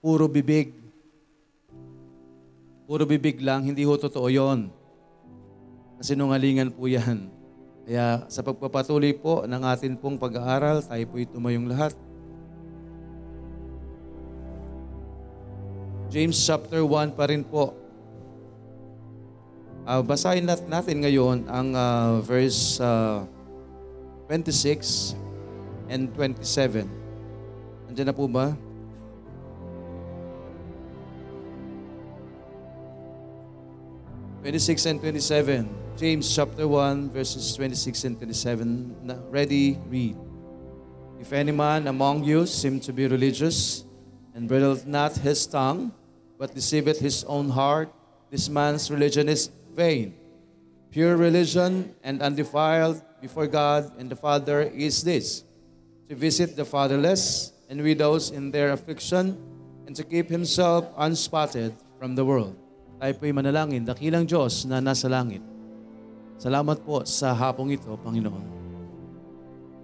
puro bibig. Puro bibig lang, hindi ho totoo yon. Kasi nungalingan po yan. Kaya sa pagpapatuloy po ng atin pong pag-aaral, tayo po tumayong lahat. James chapter 1 pa rin po. Uh, basahin natin ngayon ang uh, verse uh, 26 and 27. Andiyan na po ba? 26 and 27. James chapter 1 verses 26 and 27. Ready, read. If any man among you seem to be religious and bridleth not his tongue, but deceiveth his own heart, this man's religion is vain. Pure religion and undefiled before God and the Father is this to visit the fatherless and widows in their affliction and to keep himself unspotted from the world. Tayo po'y manalangin, dakilang Diyos na nasa langit. Salamat po sa hapong ito, Panginoon.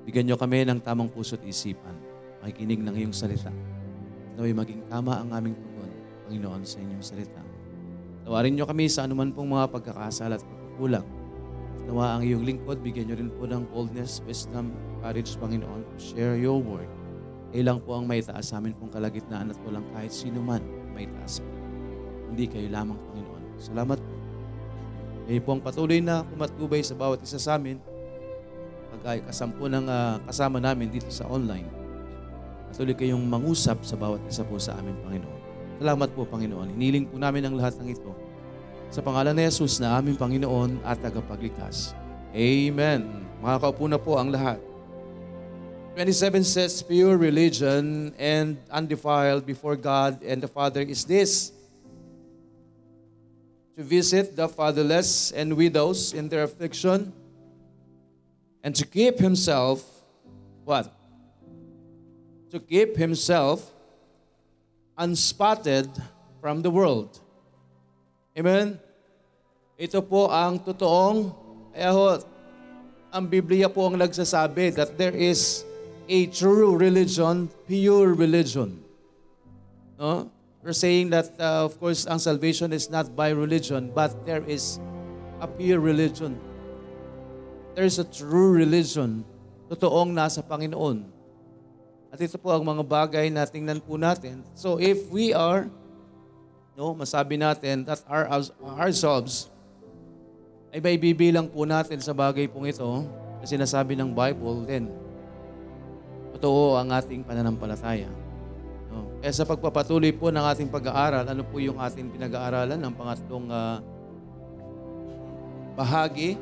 Bigyan niyo kami ng tamang puso't isipan, makikinig ng iyong salita. Naway maging tama ang aming tugon, Panginoon, sa inyong salita. Tawarin niyo kami sa anuman pong mga pagkakasala at pagkukulang. Nawa ang iyong lingkod, bigyan niyo rin po ng boldness, wisdom, courage, Panginoon, to share your word. Ilang po ang may taas sa amin pong kalagitnaan at walang kahit sino man may taas po. Hindi kayo lamang, Panginoon. Salamat po. Kayo po ang patuloy na kumatubay sa bawat isa sa amin. Pagkaya kasampu ng uh, kasama namin dito sa online. Patuloy kayong mangusap sa bawat isa po sa amin, Panginoon. Salamat po, Panginoon. Hiniling po namin ang lahat ng ito. Sa pangalan ni Jesus na aming Panginoon at tagapagligtas. Amen. Makakaupo na po ang lahat. 27 says, Pure religion and undefiled before God and the Father is this, to visit the fatherless and widows in their affliction, and to keep himself, what? To keep himself unspotted from the world. Amen? Ito po ang totoong, kaya ho, ang Biblia po ang nagsasabi that there is a true religion, pure religion. No? We're saying that, uh, of course, ang salvation is not by religion, but there is a pure religion. There is a true religion, totoong nasa Panginoon. At ito po ang mga bagay na tingnan po natin. So if we are, no, masabi natin that our, ourselves ay may bibilang po natin sa bagay pong ito na sinasabi ng Bible, then totoo ang ating pananampalataya. Eh sa pagpapatuloy po ng ating pag-aaral, ano po yung ating pinag-aaralan ng pangatlong uh, bahagi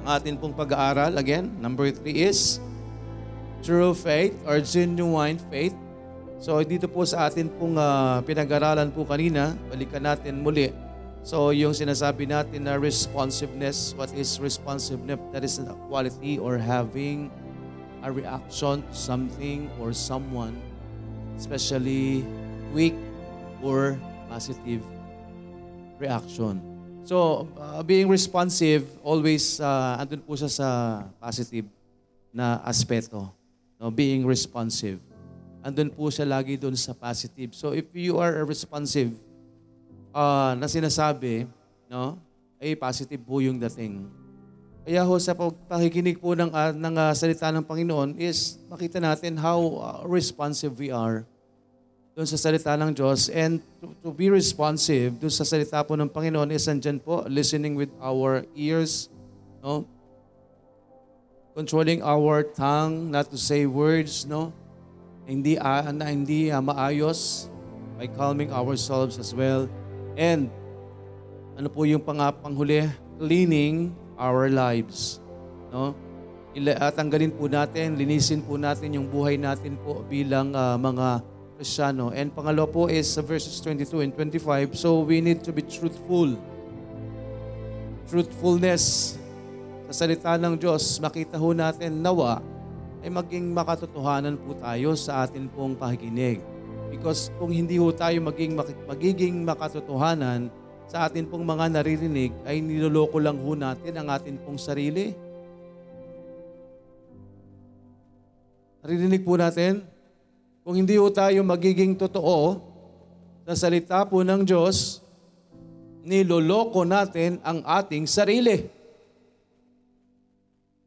ng ating pong pag-aaral? Again, number three is true faith or genuine faith. So dito po sa atin pong uh, pinag-aralan po kanina, balikan natin muli. So yung sinasabi natin na responsiveness, what is responsiveness? That is a quality or having a reaction to something or someone especially weak or positive reaction. So, uh, being responsive, always uh, andun po siya sa positive na aspeto. No? Being responsive. Andun po siya lagi doon sa positive. So, if you are responsive uh, na sinasabi, no? ay positive po yung dating. Kaya ho sa pagpakikinig po ng, uh, ng uh, salita ng Panginoon is makita natin how uh, responsive we are doon sa salita ng Diyos and to, to be responsive doon sa salita po ng Panginoon is andyan po, listening with our ears, no? controlling our tongue not to say words, no? Hindi uh, na hindi uh, maayos by calming ourselves as well. And ano po yung pangapanghuli? Cleaning our lives, no? Ila, tanggalin po natin, linisin po natin yung buhay natin po bilang uh, mga Kristiyano. And pangalawa po is sa verses 22 and 25, so we need to be truthful. Truthfulness sa salita ng Diyos, makita ho natin nawa ay maging makatotohanan po tayo sa atin pong pakikinig. Because kung hindi ho tayo maging, magiging makatotohanan sa atin pong mga naririnig, ay niloloko lang ho natin ang atin pong sarili. Naririnig po natin, Kung hindi ho tayo magiging totoo sa salita po ng Diyos, niloloko natin ang ating sarili.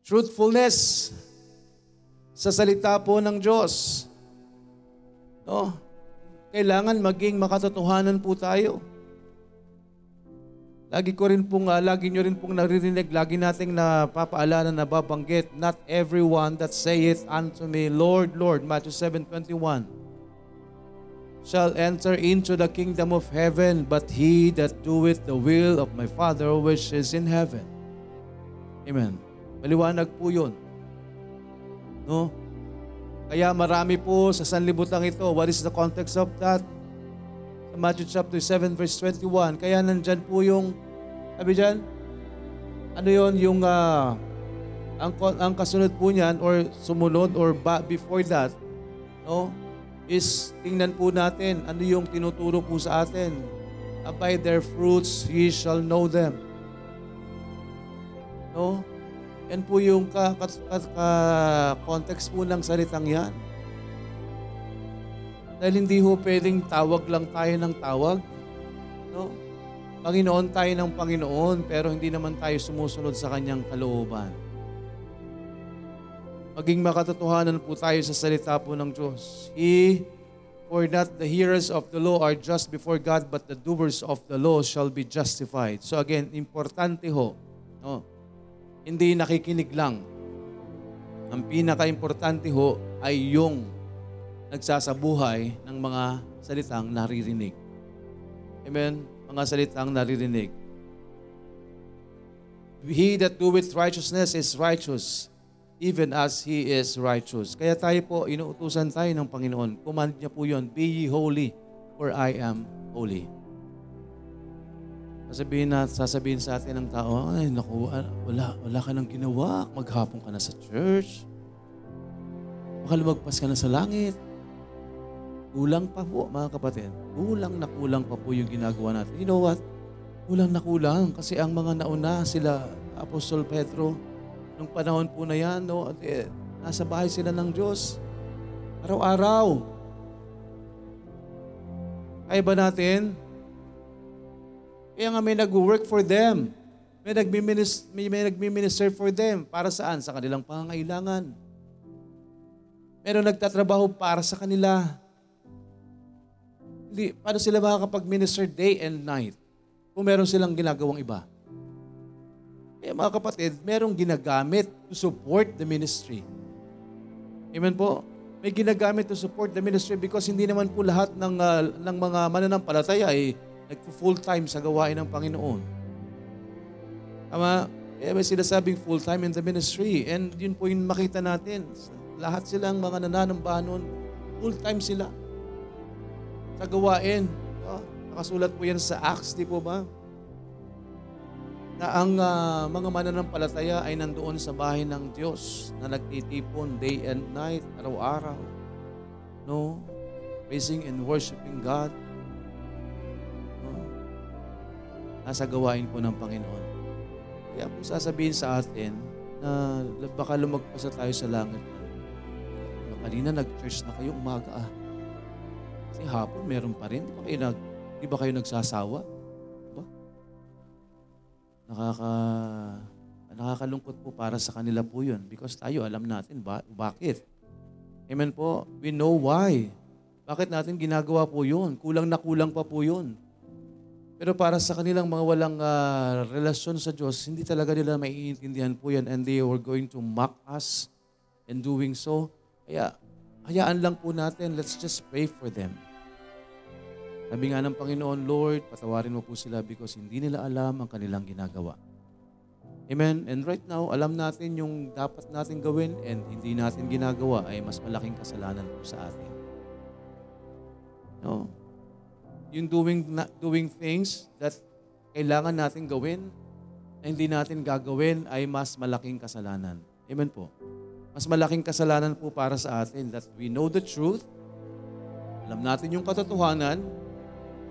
Truthfulness sa salita po ng Diyos. No? Kailangan maging makatotohanan po tayo. Lagi ko rin pong, uh, lagi nyo rin pong naririnig, lagi nating napapaalala na babanggit, Not everyone that saith unto me, Lord, Lord, Matthew 7.21, shall enter into the kingdom of heaven, but he that doeth the will of my Father which is in heaven. Amen. Maliwanag po yun. No? Kaya marami po sa sanlibutan ito. What is the context of that? Matthew chapter 7 verse 21. Kaya nandyan po yung, sabi dyan, ano yon yung, uh, ang, ang kasunod po niyan or sumunod or ba, before that, no, is tingnan po natin ano yung tinuturo po sa atin. By their fruits ye shall know them. No? Yan po yung ka, ka, ka, ka, context po ng salitang yan. Dahil hindi ho pwedeng tawag lang tayo ng tawag. No? Panginoon tayo ng Panginoon, pero hindi naman tayo sumusunod sa kanyang kalooban. Maging makatotohanan po tayo sa salita po ng Diyos. He, for not the hearers of the law are just before God, but the doers of the law shall be justified. So again, importante ho, no? hindi nakikinig lang. Ang pinaka-importante ho ay yung nagsasabuhay ng mga salitang naririnig. Amen? Mga salitang naririnig. He that doeth righteousness is righteous, even as He is righteous. Kaya tayo po, inuutusan tayo ng Panginoon. Command niya po yun, Be ye holy, for I am holy. Sasabihin na, sasabihin sa atin ng tao, ay naku, wala, wala ka nang ginawa. Maghapon ka na sa church. Baka lumagpas ka na sa langit. Kulang pa po, mga kapatid. Kulang na kulang pa po yung ginagawa natin. You know what? Kulang na kulang. Kasi ang mga nauna, sila, Apostol Pedro, nung panahon po na yan, no, eh, nasa bahay sila ng Diyos. Araw-araw. Kaya ba natin? Kaya nga may nag-work for them. May nagmi-minister, may, may nagmi-minister for them. Para saan? Sa kanilang pangangailangan. Meron nagtatrabaho para sa kanila. Hindi, paano sila makakapag-minister day and night kung meron silang ginagawang iba? Kaya mga kapatid, merong ginagamit to support the ministry. Amen po? May ginagamit to support the ministry because hindi naman po lahat ng, uh, ng mga mananampalataya ay nagpo-full time sa gawain ng Panginoon. Tama? Kaya may sinasabing full time in the ministry. And yun po yung makita natin. Lahat silang mga nananamba noon, full time sila sa gawain. Oh, nakasulat po yan sa Acts, di po ba? Na ang uh, mga mananampalataya ay nandoon sa bahay ng Diyos na nagtitipon day and night, araw-araw. No? Praising and worshiping God nasa gawain po ng Panginoon. Kaya po sasabihin sa atin na baka lumagpas na tayo sa langit. Na kanina nag-church na kayo umaga ah. Kasi hapon meron pa rin. Di ba kayo, nag, di ba kayo nagsasawa? Diba? Nakaka, nakakalungkot po para sa kanila po yun. Because tayo alam natin ba, bakit. Amen po. We know why. Bakit natin ginagawa po yun? Kulang na kulang pa po yun. Pero para sa kanilang mga walang uh, relasyon sa Diyos, hindi talaga nila maiintindihan po yan and they were going to mock us in doing so. Kaya, hayaan lang po natin, let's just pray for them. Sabi nga ng Panginoon, Lord, patawarin mo po sila because hindi nila alam ang kanilang ginagawa. Amen? And right now, alam natin yung dapat natin gawin and hindi natin ginagawa ay mas malaking kasalanan po sa atin. No? yung doing, doing things that kailangan natin gawin na hindi natin gagawin ay mas malaking kasalanan. Amen po. Mas malaking kasalanan po para sa atin that we know the truth, alam natin yung katotohanan,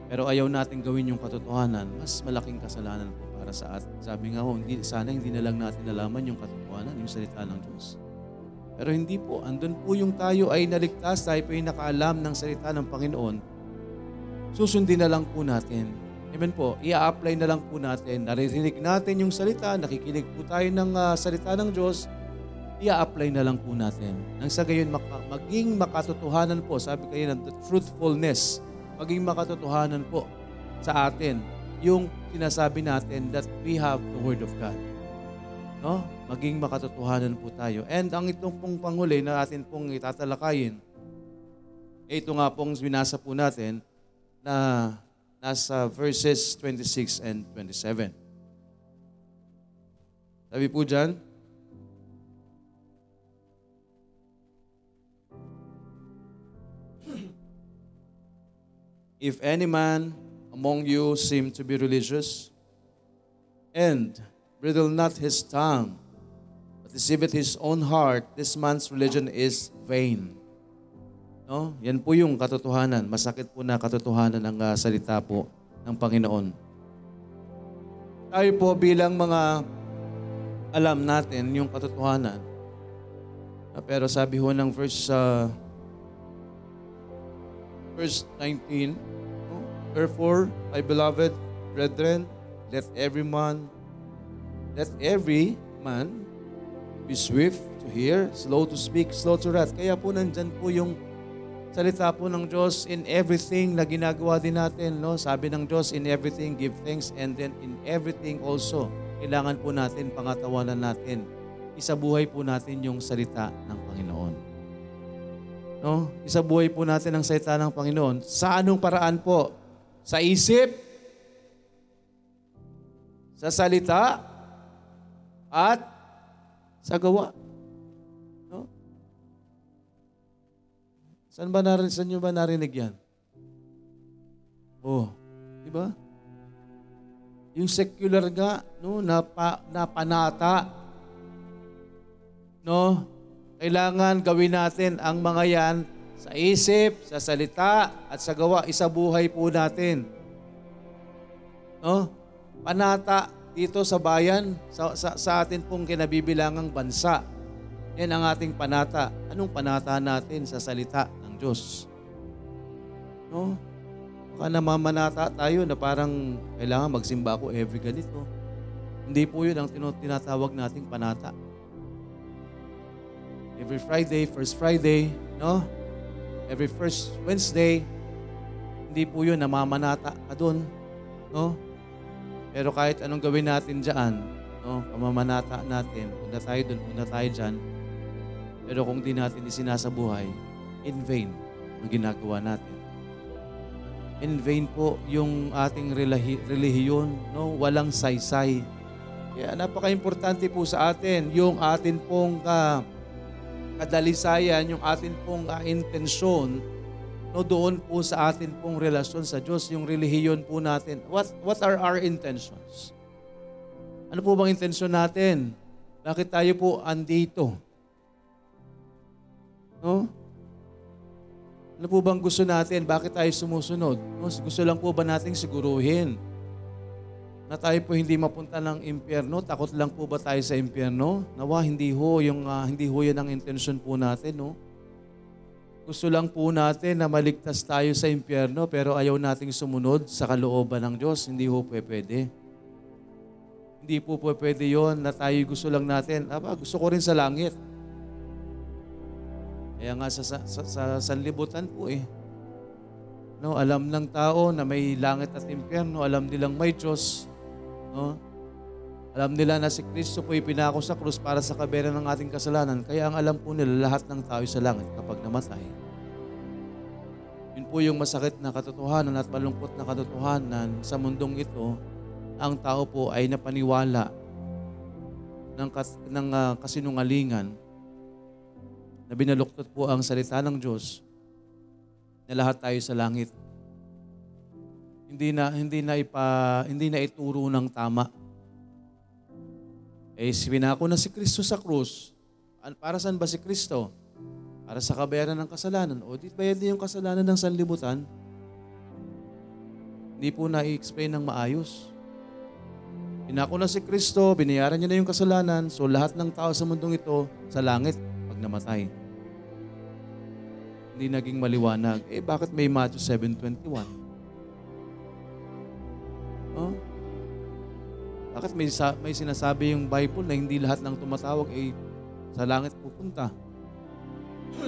pero ayaw natin gawin yung katotohanan, mas malaking kasalanan po para sa atin. Sabi nga ho, hindi, sana hindi na lang natin nalaman yung katotohanan, yung salita ng Diyos. Pero hindi po. Andun po yung tayo ay naligtas, tayo po ay nakaalam ng salita ng Panginoon. Susundin na lang po natin. Amen po. I-apply na lang po natin. Naririnig natin yung salita, nakikinig po tayo ng ah, salita ng Diyos, i-apply na lang po natin. Nang sa gayon, maka- maging makatotohanan po, sabi kayo ng the truthfulness, maging makatotohanan po sa atin yung sinasabi natin that we have the Word of God. No? Maging makatotohanan po tayo. And ang itong pong panghuli na atin pong itatalakayin, eh, ito nga pong binasa po natin na nasa verses 26 and 27. Sabi po dyan, If any man among you seem to be religious, and bridle not his tongue, but deceiveth his own heart, this man's religion is vain. No? Yan po yung katotohanan. Masakit po na katotohanan ng ah, salita po ng Panginoon. Tayo po bilang mga alam natin yung katotohanan. Ah, Pero sabi ho ng verse uh, verse 19, no? Therefore, my beloved brethren, let every man let every man be swift to hear, slow to speak, slow to wrath. Kaya po nandyan po yung salita po ng Diyos in everything na ginagawa din natin. No? Sabi ng Diyos, in everything give thanks and then in everything also, kailangan po natin pangatawanan natin. Isabuhay po natin yung salita ng Panginoon. No? Isabuhay po natin ang salita ng Panginoon. Sa anong paraan po? Sa isip, sa salita, at sa gawa. No? Saan ba narinig, saan nyo ba narinig yan? Oh, di ba? Yung secular nga, no, napa, napanata. No? Kailangan gawin natin ang mga yan sa isip, sa salita, at sa gawa. Isabuhay po natin. No? Panata dito sa bayan, sa, sa, sa atin pong kinabibilangang bansa. Yan ang ating panata. Anong panata natin sa salita ng Diyos? No? Baka namamanata tayo na parang kailangan magsimba ako every ganito. Hindi po yun ang tinatawag nating panata. Every Friday, first Friday, no? Every first Wednesday, hindi po yun namamanata ka doon, no? Pero kahit anong gawin natin dyan, no? pamamanata natin, punta tayo doon, punta tayo dyan. Pero kung di natin isinasabuhay, in vain ang ginagawa natin. In vain po yung ating relihiyon, no? walang saysay. Kaya napaka-importante po sa atin yung atin pong ka, kadalisayan, yung atin pong ah, intensyon no doon po sa atin pong relasyon sa Diyos, yung relihiyon po natin. What what are our intentions? Ano po bang intensyon natin? Bakit tayo po andito? No? Ano po bang gusto natin? Bakit tayo sumusunod? No? Gusto lang po ba nating siguruhin na tayo po hindi mapunta ng impyerno? Takot lang po ba tayo sa impyerno? Nawa, hindi ho, yung, ah, hindi ho yan ang intensyon po natin. No? Gusto lang po natin na maligtas tayo sa impyerno pero ayaw nating sumunod sa kalooban ng Diyos. Hindi ho po pwede. Hindi po po pwede yon na tayo gusto lang natin, aba, gusto ko rin sa langit. Kaya nga sa, sa, sa, sa sanlibutan po eh. No, alam ng tao na may langit at impyerno, alam nilang may Diyos. No? Alam nila na si Kristo po ipinako sa krus para sa kabera ng ating kasalanan. Kaya ang alam po nila lahat ng tao sa langit kapag namatay. Yun po yung masakit na katotohanan at malungkot na katotohanan sa mundong ito. Ang tao po ay napaniwala ng, kas, ng ah, kasinungalingan na binaluktot po ang salita ng Diyos na lahat tayo sa langit. Hindi na hindi na ipa hindi na ituro ng tama. Eh pinako na si Kristo sa krus. Para saan ba si Kristo? Para sa kabayaran ng kasalanan. O di bayad din yung kasalanan ng sanlibutan? Hindi po na-explain ng maayos. Pinako na si Kristo, binayaran niya na yung kasalanan, so lahat ng tao sa mundong ito, sa langit, pag namatay. Hindi naging maliwanag. Eh, bakit may Matthew 7.21? Oh? Bakit may, may sinasabi yung Bible na hindi lahat ng tumatawag ay sa langit pupunta?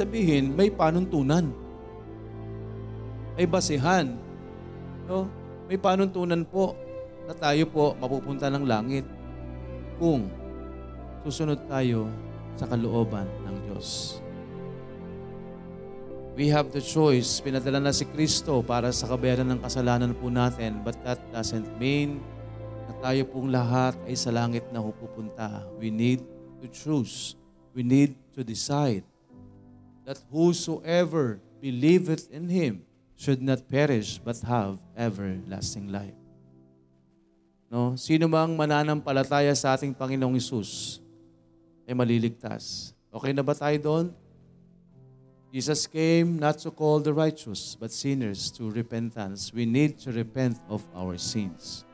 Sabihin, may panuntunan. May basihan. No? May panuntunan po na tayo po mapupunta ng langit kung susunod tayo sa kalooban ng Diyos. We have the choice. Pinadala na si Kristo para sa kabayaran ng kasalanan po natin. But that doesn't mean na tayo pong lahat ay sa langit na pupunta. We need to choose. We need to decide that whosoever believeth in Him should not perish but have everlasting life. No? Sino mang mananampalataya sa ating Panginoong Isus ay maliligtas. Okay na ba tayo doon? Jesus came not to call the righteous, but sinners to repentance. We need to repent of our sins.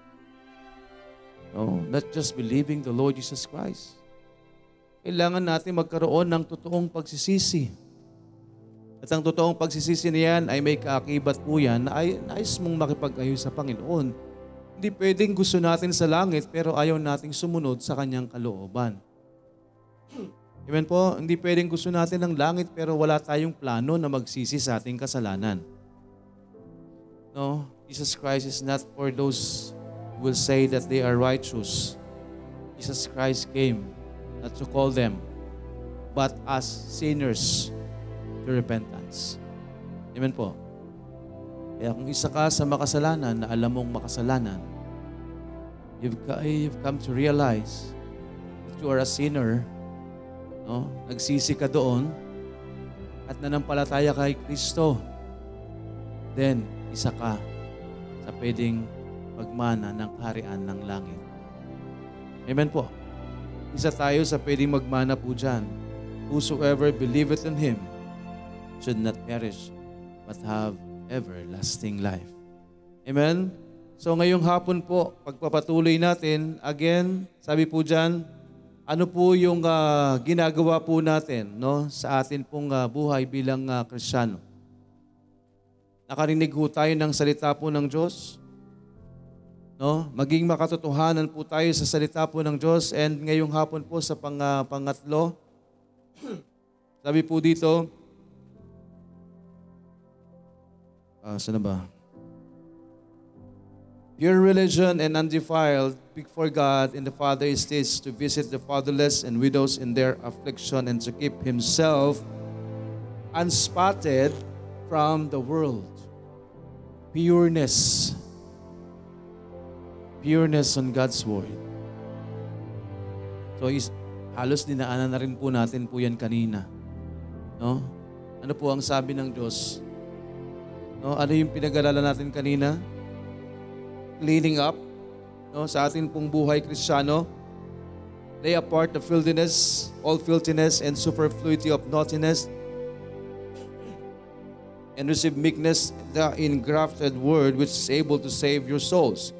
No, not just believing the Lord Jesus Christ. Kailangan natin magkaroon ng totoong pagsisisi. At ang totoong pagsisisi niyan ay may kaakibat po yan na ay nais mong makipag-ayos sa Panginoon. Hindi pwedeng gusto natin sa langit pero ayaw nating sumunod sa kanyang kalooban. Amen po? Hindi pwedeng gusto natin ng langit pero wala tayong plano na magsisi sa ating kasalanan. No? Jesus Christ is not for those who will say that they are righteous. Jesus Christ came not to call them, but as sinners to repentance. Amen po? Kaya kung isa ka sa makasalanan na alam mong makasalanan, you've, you've come to realize that you are a sinner no? nagsisi ka doon at nanampalataya kay Kristo, then isa ka sa pwedeng magmana ng kaharian ng langit. Amen po. Isa tayo sa pwedeng magmana po dyan. Whosoever believeth in Him should not perish, but have everlasting life. Amen? So ngayong hapon po, pagpapatuloy natin, again, sabi po dyan, ano po yung ah, ginagawa po natin no, sa atin pong ah, buhay bilang uh, Krisyano? Nakarinig po tayo ng salita po ng Diyos. No? Maging makatotohanan po tayo sa salita po ng Diyos and ngayong hapon po sa pang, ah, pangatlo, sabi po dito, ah, saan ba? Pure religion and undefiled before God and the Father is this, to visit the fatherless and widows in their affliction and to keep himself unspotted from the world. Pureness. Pureness on God's Word. So, is, halos dinaanan na rin po natin po yan kanina. No? Ano po ang sabi ng Diyos? No? Ano yung pinag-alala natin kanina? cleaning up no, sa atin pong buhay kristyano. Lay apart the filthiness, all filthiness and superfluity of naughtiness, and receive meekness, the engrafted word which is able to save your souls.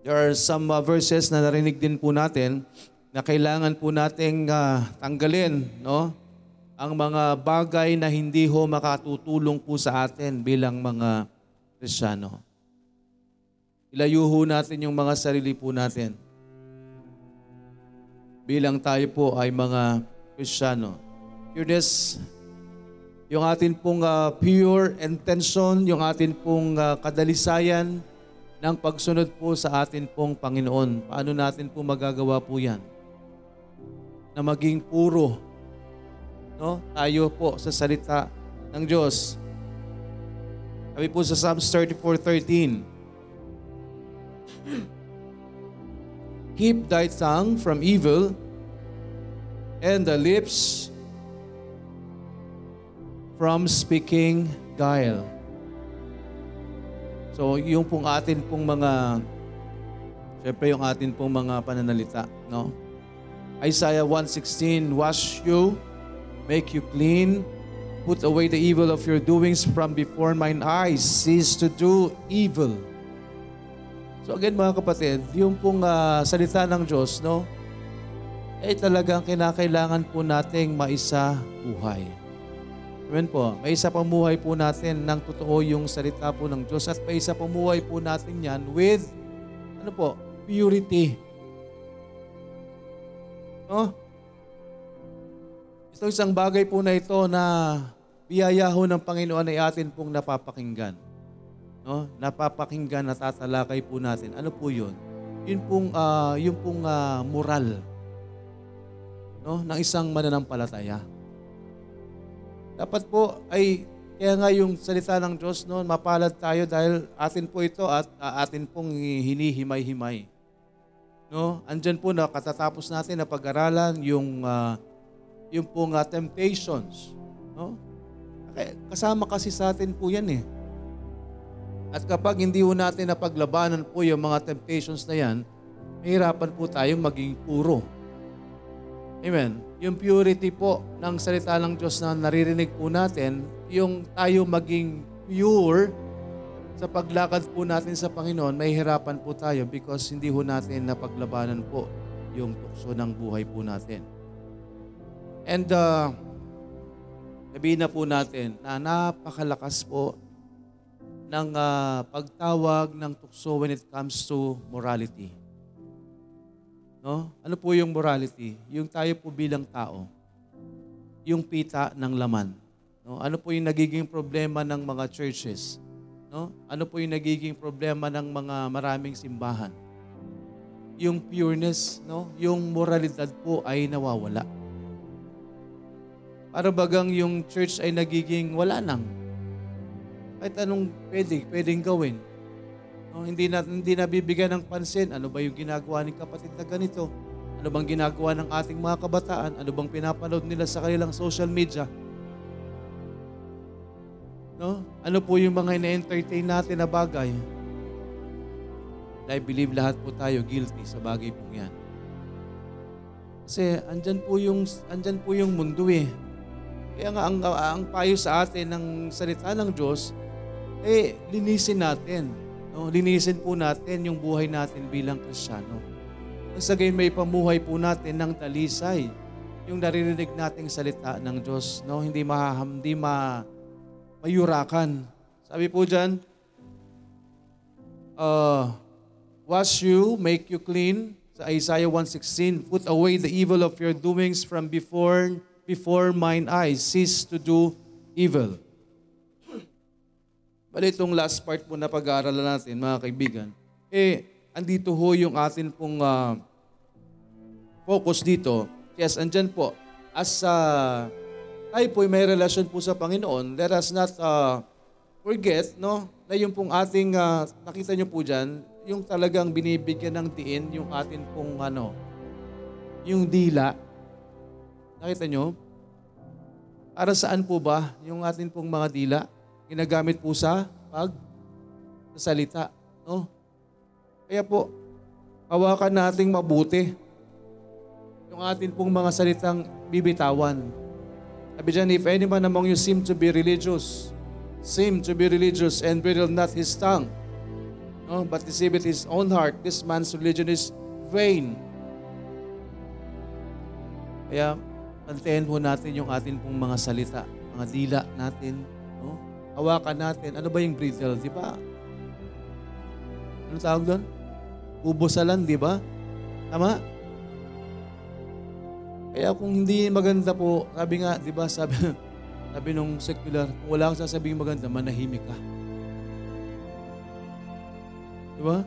There are some uh, verses na narinig din po natin na kailangan po nating uh, tanggalin no? ang mga bagay na hindi ho makatutulong po sa atin bilang mga Kristyano. Ilayo ho natin yung mga sarili po natin. Bilang tayo po ay mga Kristiyano. Pureness, yung atin pong uh, pure intention, yung atin pong uh, kadalisayan ng pagsunod po sa atin pong Panginoon. Paano natin po magagawa po yan? Na maging puro. No? Tayo po sa salita ng Diyos. Sabi po sa Psalms 34.13, Keep thy tongue from evil and the lips from speaking guile. So, yung pong atin pong mga, syempre yung atin pong mga pananalita, no? Isaiah 1.16, Wash you, make you clean, put away the evil of your doings from before mine eyes, cease to do evil. So again mga kapatid, yung pong uh, salita ng Diyos, no? ay talagang kinakailangan po nating maisa buhay. Amen po. May isa pamuhay po natin ng totoo yung salita po ng Diyos at may isa pamuhay po natin yan with, ano po, purity. No? Ito isang bagay po na ito na biyaya ho ng Panginoon ay atin pong napapakinggan. No? Napapakinggan, natatalakay po natin. Ano po yun? Yun pong, uh, yun pong uh, moral no, ng isang mananampalataya. Dapat po ay kaya nga yung salita ng Diyos noon, mapalad tayo dahil atin po ito at uh, atin pong hinihimay-himay. No? Andyan po na katatapos natin na pag-aralan yung uh, yung pong uh, temptations, no? Kasama kasi sa atin po 'yan eh. At kapag hindi po natin napaglabanan po yung mga temptations na 'yan, mahirapan po tayong maging puro. Amen. Yung purity po ng salita ng Diyos na naririnig po natin, yung tayo maging pure sa paglakad po natin sa Panginoon, may hirapan po tayo because hindi ho natin napaglabanan po yung tukso ng buhay po natin. And uh, sabihin na po natin na napakalakas po ng uh, pagtawag ng tukso when it comes to morality. No? Ano po yung morality? Yung tayo po bilang tao. Yung pita ng laman. No? Ano po yung nagiging problema ng mga churches? No? Ano po yung nagiging problema ng mga maraming simbahan? Yung pureness, no? yung moralidad po ay nawawala. Para bagang yung church ay nagiging wala nang. Kahit anong pwede, pwedeng gawin. No, hindi na hindi nabibigyan ng pansin. Ano ba yung ginagawa ng kapatid na ganito? Ano bang ginagawa ng ating mga kabataan? Ano bang pinapanood nila sa kanilang social media? No? Ano po yung mga ina-entertain natin na bagay? I believe lahat po tayo guilty sa bagay po yan. Kasi andyan po yung andyan po yung mundo eh. Kaya nga ang, ang payo sa atin ng salita ng Diyos, eh linisin natin No, linisin po natin yung buhay natin bilang Kristiyano. Nang sa gayon may pamuhay po natin ng talisay. Yung naririnig nating salita ng Diyos, no? Hindi mahaham, hindi ma mayurakan. Sabi po diyan, uh, wash you, make you clean. Sa Isaiah 1:16, put away the evil of your doings from before before mine eyes. Cease to do evil. Bali itong last part po na pag-aaralan natin, mga kaibigan, eh, andito ho yung atin pong uh, focus dito. Yes, andyan po. As uh, tayo po may relasyon po sa Panginoon, let us not uh, forget, no, na yung pong ating, uh, nakita nyo po dyan, yung talagang binibigyan ng diin, yung atin pong, ano, yung dila. Nakita nyo? Para saan po ba yung atin pong mga dila? Ginagamit po sa pag sa salita. No? Kaya po, hawakan nating mabuti yung atin pong mga salitang bibitawan. Sabi dyan, if anyone among you seem to be religious, seem to be religious and bridle not his tongue, no, but deceiveth his own heart, this man's religion is vain. Kaya, pantayin po natin yung atin pong mga salita, mga dila natin, hawakan natin. Ano ba yung brittle, di ba? Ano tawag doon? Ubusalan, di ba? Tama? Kaya kung hindi maganda po, sabi nga, di ba, sabi, sabi nung secular, kung wala kang sasabihin maganda, manahimik ka. Di ba?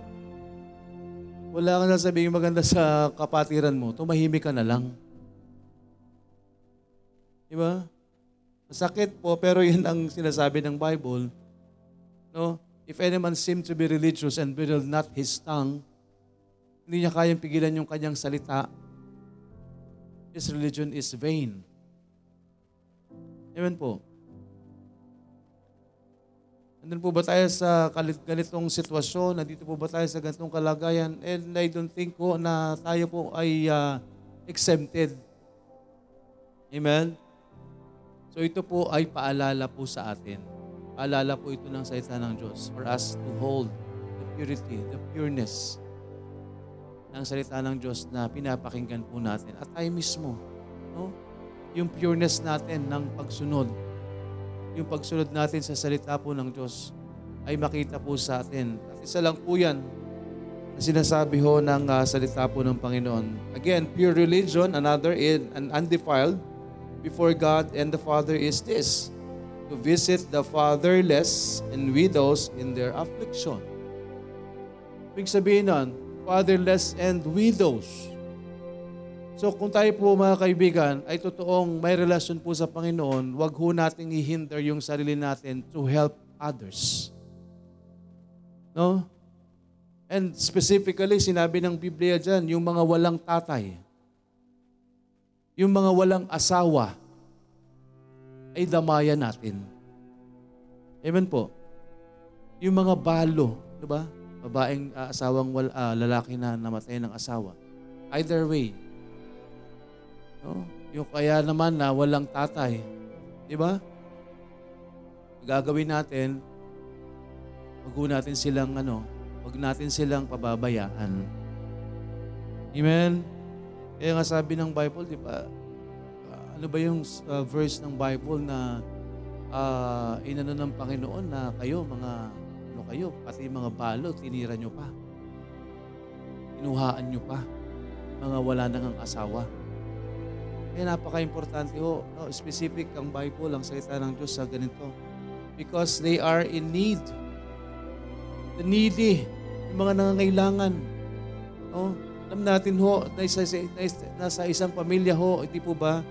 Wala kang sasabihin maganda sa kapatiran mo, tumahimik ka na lang. Di ba? Masakit po, pero yun ang sinasabi ng Bible. No? If any man seem to be religious and bridle not his tongue, hindi niya kayang pigilan yung kanyang salita, his religion is vain. Amen po. Nandun po ba tayo sa ganitong sitwasyon? Nandito po ba tayo sa ganitong kalagayan? And I don't think po na tayo po ay uh, exempted. Amen? So ito po ay paalala po sa atin. Paalala po ito ng salita ng Diyos for us to hold the purity, the pureness ng salita ng Diyos na pinapakinggan po natin. At tayo mismo, no? yung pureness natin ng pagsunod, yung pagsunod natin sa salita po ng Diyos ay makita po sa atin. At isa lang po yan na sinasabi ho ng ah, salita po ng Panginoon. Again, pure religion, another in and undefiled before God and the Father is this, to visit the fatherless and widows in their affliction. Ibig sabihin nun, fatherless and widows. So kung tayo po mga kaibigan ay totoong may relasyon po sa Panginoon, wag ho nating ihinder yung sarili natin to help others. No? And specifically, sinabi ng Biblia dyan, yung mga walang tatay, yung mga walang asawa, ay damayan natin. Amen po. Yung mga balo, di ba? Babaeng ah, asawang wal, ah, lalaki na namatay ng asawa. Either way. No? Yung kaya naman na walang tatay. Di ba? Gagawin natin, wag natin silang ano, wag natin silang pababayaan. Amen? Kaya nga sabi ng Bible, di ba, ah, ano ba yung uh, verse ng Bible na uh, inano ng Panginoon na kayo, mga, ano kayo, pati mga balo, tinira nyo pa. Inuhaan nyo pa. Mga wala nang ang asawa. Kaya napaka-importante ho, no, specific ang Bible, ang salita ng Diyos sa ganito. Because they are in need. The needy, yung mga nangangailangan. No? Alam natin ho, nasa, nasa isang pamilya ho, hindi po ba?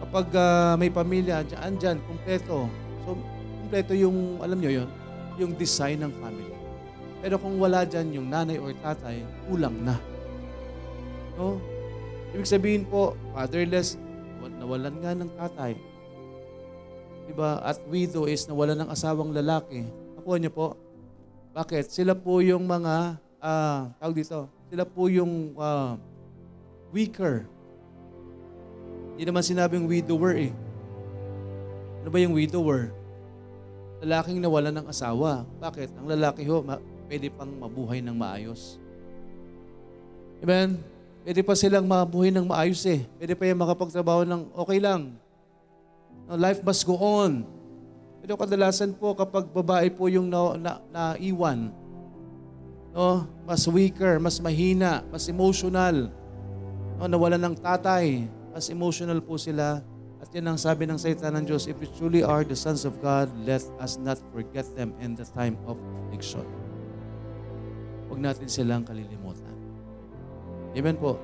Kapag ah, may pamilya, dyan, dyan, kumpleto. So, kumpleto yung, alam nyo yon yung design ng family. Pero kung wala dyan yung nanay or tatay, kulang na. No? Ibig sabihin po, fatherless, nawalan nga ng tatay. Diba? At widow is nawalan ng asawang lalaki. Nakuha niyo po? Bakit? Sila po yung mga, ah, tawag dito, sila po yung ah, weaker. Hindi naman sinabing widower eh. Ano ba yung widower? Lalaking nawalan ng asawa. Bakit? Ang lalaki ho, ma- pwede pang mabuhay ng maayos. Amen? Pwede pa silang mabuhay ng maayos eh. Pwede pa yung makapagtrabaho ng okay lang. Life must go on. Pero kadalasan po kapag babae po yung na, na, naiwan, no, mas weaker, mas mahina, mas emotional, no, nawalan ng tatay, mas emotional po sila. At yan ang sabi ng salita ng Diyos, if we truly are the sons of God, let us not forget them in the time of affliction. Huwag natin silang kalilimutan. Amen po.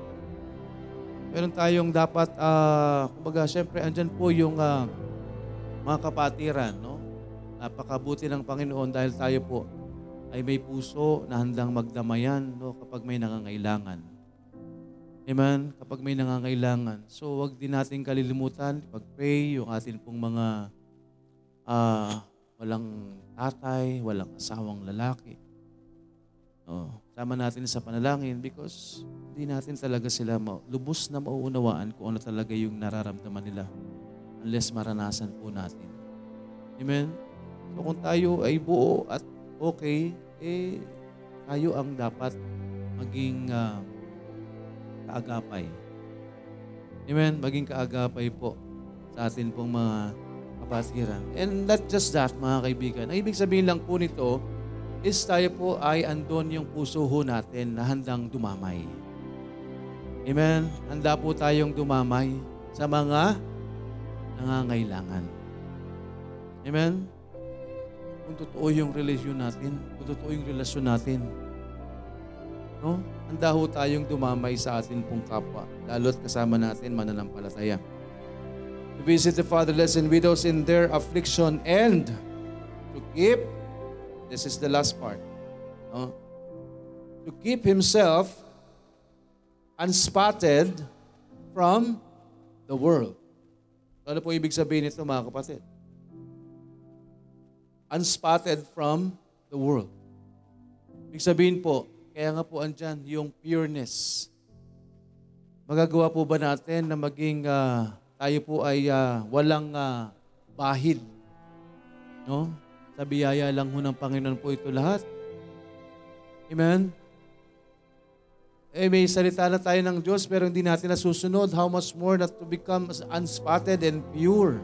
Meron tayong dapat, uh, kumbaga, syempre, andyan po yung uh, mga kapatiran, no? Napakabuti ng Panginoon dahil tayo po ay may puso na handang magdamayan no, kapag may nangangailangan. Amen? Kapag may nangangailangan. So, wag din natin kalilimutan, pag-pray, yung atin pong mga uh, walang tatay, walang asawang lalaki. Oh, sama natin sa panalangin because hindi natin talaga sila ma- lubos na mauunawaan kung ano talaga yung nararamdaman nila unless maranasan po natin. Amen? So kung tayo ay buo at okay, eh tayo ang dapat maging uh, kaagapay. Amen? Maging kaagapay po sa atin pong mga kapatiran. And not just that, mga kaibigan. Ang ibig sabihin lang po nito, is tayo po ay andon yung puso ho natin na handang dumamay. Amen? Handa po tayong dumamay sa mga nangangailangan. Amen? Kung totoo yung relasyon natin, kung totoo yung relasyon natin, no? Handa ho tayong dumamay sa atin pong kapwa, lalo't kasama natin mananampalataya. To visit the fatherless and widows in their affliction and to keep This is the last part. No? To keep himself unspotted from the world. Ano po ibig sabihin nito mga kapatid? Unspotted from the world. Ibig sabihin po, kaya nga po andyan yung pureness. Magagawa po ba natin na maging uh, tayo po ay uh, walang uh, bahid? No? Sa biyaya lang ho ng Panginoon po ito lahat. Amen? eh may salita na tayo ng Diyos pero hindi natin nasusunod. How much more not to become unspotted and pure.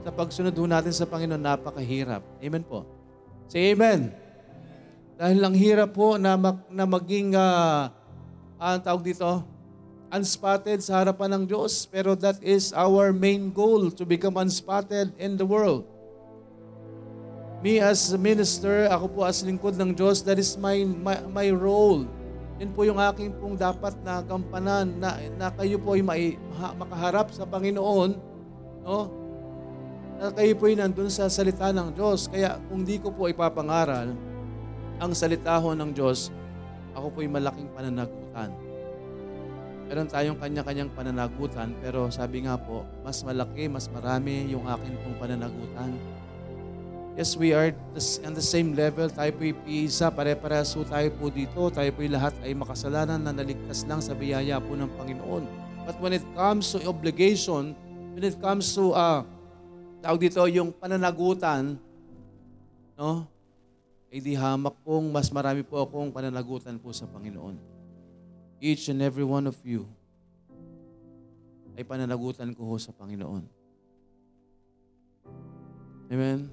Sa pagsunod ho natin sa Panginoon, napakahirap. Amen po. Say amen. Dahil ang hirap po na, mag, na maging, uh, ang tawag dito, unspotted sa harapan ng Diyos. Pero that is our main goal, to become unspotted in the world. Me as a minister, ako po as lingkod ng Diyos, that is my, my, my role. Yan po yung aking pong dapat na kampanan na, na kayo po ay mai, makaharap sa Panginoon, no? Na kayo po ay nandun sa salita ng Diyos. Kaya kung di ko po ipapangaral ang salita ho ng Diyos, ako po ay malaking pananagutan. Meron tayong kanya-kanyang pananagutan, pero sabi nga po, mas malaki, mas marami yung akin pong pananagutan. Yes, we are on the same level. Tayo po'y piisa, pare-parehas po tayo po dito. Tayo po'y lahat ay makasalanan na naligtas lang sa biyaya po ng Panginoon. But when it comes to obligation, when it comes to, uh, tawag dito, yung pananagutan, no? Eh di hamak pong mas marami po akong pananagutan po sa Panginoon. Each and every one of you ay pananagutan ko ho sa Panginoon. Amen?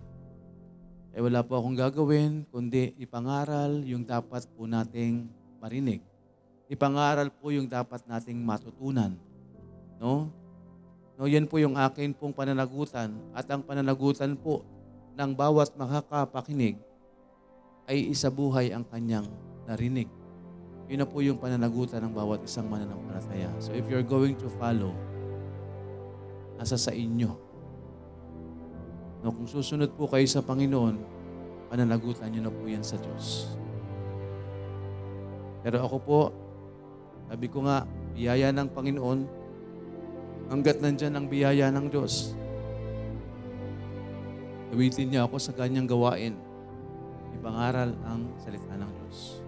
eh wala po akong gagawin, kundi ipangaral yung dapat po nating marinig. Ipangaral po yung dapat nating matutunan. No? No, yan po yung akin pong pananagutan at ang pananagutan po ng bawat makakapakinig ay isabuhay ang kanyang narinig. Yun na po yung pananagutan ng bawat isang mananampalataya. So if you're going to follow, nasa sa inyo No, kung susunod po kayo sa Panginoon, pananagutan niyo na po yan sa Diyos. Pero ako po, sabi ko nga, biyaya ng Panginoon, hanggat nandyan ang biyaya ng Diyos, gawitin niya ako sa kanyang gawain. Ipangaral ang salita ng Diyos.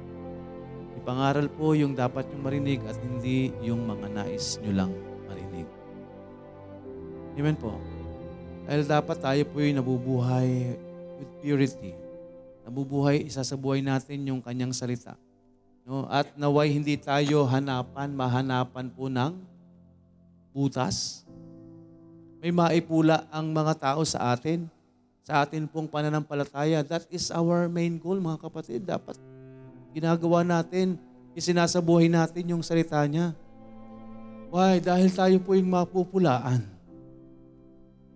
Ipangaral po yung dapat yung marinig at hindi yung mga nais nyo lang marinig. Amen po. Dahil dapat tayo po ay nabubuhay with purity. Nabubuhay, isa sa buhay natin yung kanyang salita. No? At naway hindi tayo hanapan, mahanapan po ng butas. May maipula ang mga tao sa atin, sa atin pong pananampalataya. That is our main goal, mga kapatid. Dapat ginagawa natin, isinasabuhay natin yung salita niya. Why? Dahil tayo po yung mapupulaan.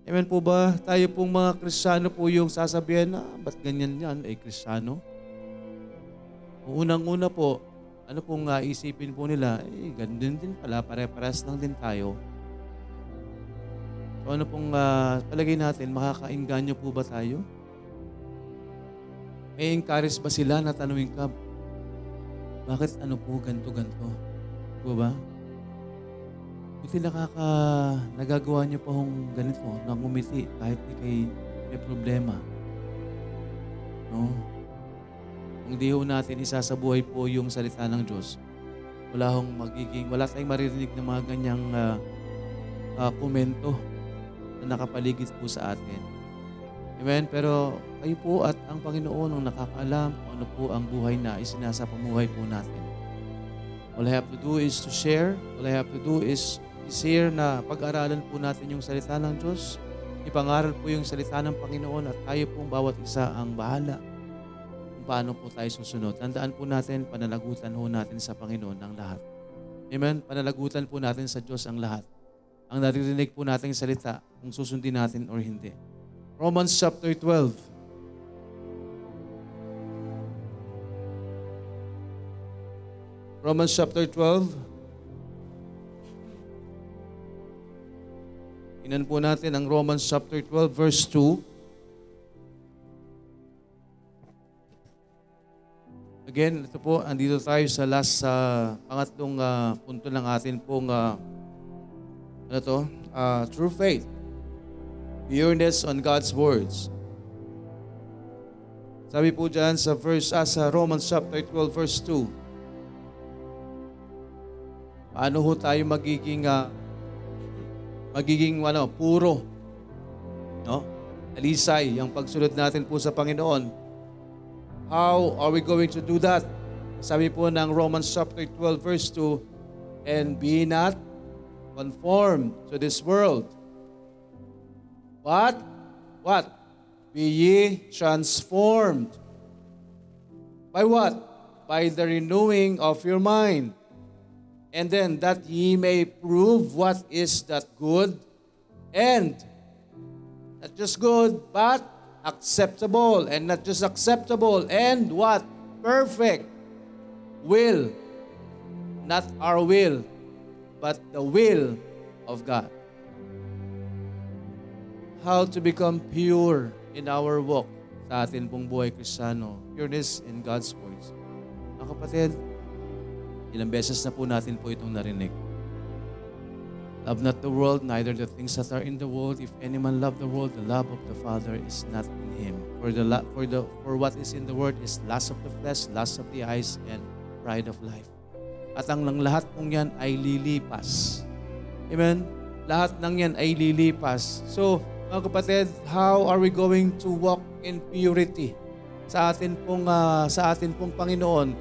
Amen po ba? Tayo pong mga Kristiyano po yung sasabihin na, ba't ganyan yan? Eh, Kristiyano? Unang-una po, ano pong uh, isipin po nila, eh, ganun din pala, pare-pares lang din tayo. So ano pong uh, palagay natin, makakainganyo po ba tayo? May encourage ba sila na tanungin ka, bakit ano po ganto-ganto? Po ba? Buti nakaka, nagagawa niyo pa hong ganito, nang umiti kahit di kay may problema. No? Kung di ho natin isasabuhay po yung salita ng Diyos, wala hong magiging, wala tayong maririnig ng mga ganyang uh, uh, komento na nakapaligid po sa atin. Amen? Pero kayo po at ang Panginoon ang nakakaalam kung ano po ang buhay na isinasa pamuhay po natin. All I have to do is to share. All I have to do is is here na pag-aralan po natin yung salita ng Diyos. Ipangaral po yung salita ng Panginoon at tayo pong bawat isa ang bahala kung paano po tayo susunod. Tandaan po natin, panalagutan ho natin sa Panginoon ang lahat. Amen? Panalagutan po natin sa Diyos ang lahat. Ang naririnig po nating salita kung susundin natin or hindi. Romans chapter 12. Romans chapter 12. Inan po natin ang Romans chapter 12 verse 2. Again, ito po, andito tayo sa last uh, pangatlong uh, punto ng atin pong uh, ano to? Uh, true faith. Pureness on God's words. Sabi po dyan sa verse, ah, sa Romans chapter 12 verse 2. Paano ho tayo magiging uh, magiging ano, puro. No? Alisay, yung pagsunod natin po sa Panginoon. How are we going to do that? Sabi po ng Romans chapter 12 verse 2, And be not conformed to this world. What? What? Be ye transformed. By what? By the renewing of your mind. And then that ye may prove what is that good and not just good, but acceptable. And not just acceptable, and what? Perfect will. Not our will, but the will of God. How to become pure in our walk sa atin pong buhay kristyano. Pureness in God's voice. Mga kapatid, ilang beses na po natin po itong narinig. Love not the world, neither the things that are in the world. If any man love the world, the love of the Father is not in him. For the for the for what is in the world is lust of the flesh, lust of the eyes, and pride of life. At ang ng lahat pong yan ay lilipas. Amen? Lahat ng yan ay lilipas. So, mga kapatid, how are we going to walk in purity sa atin pong ah, sa atin pong Panginoon?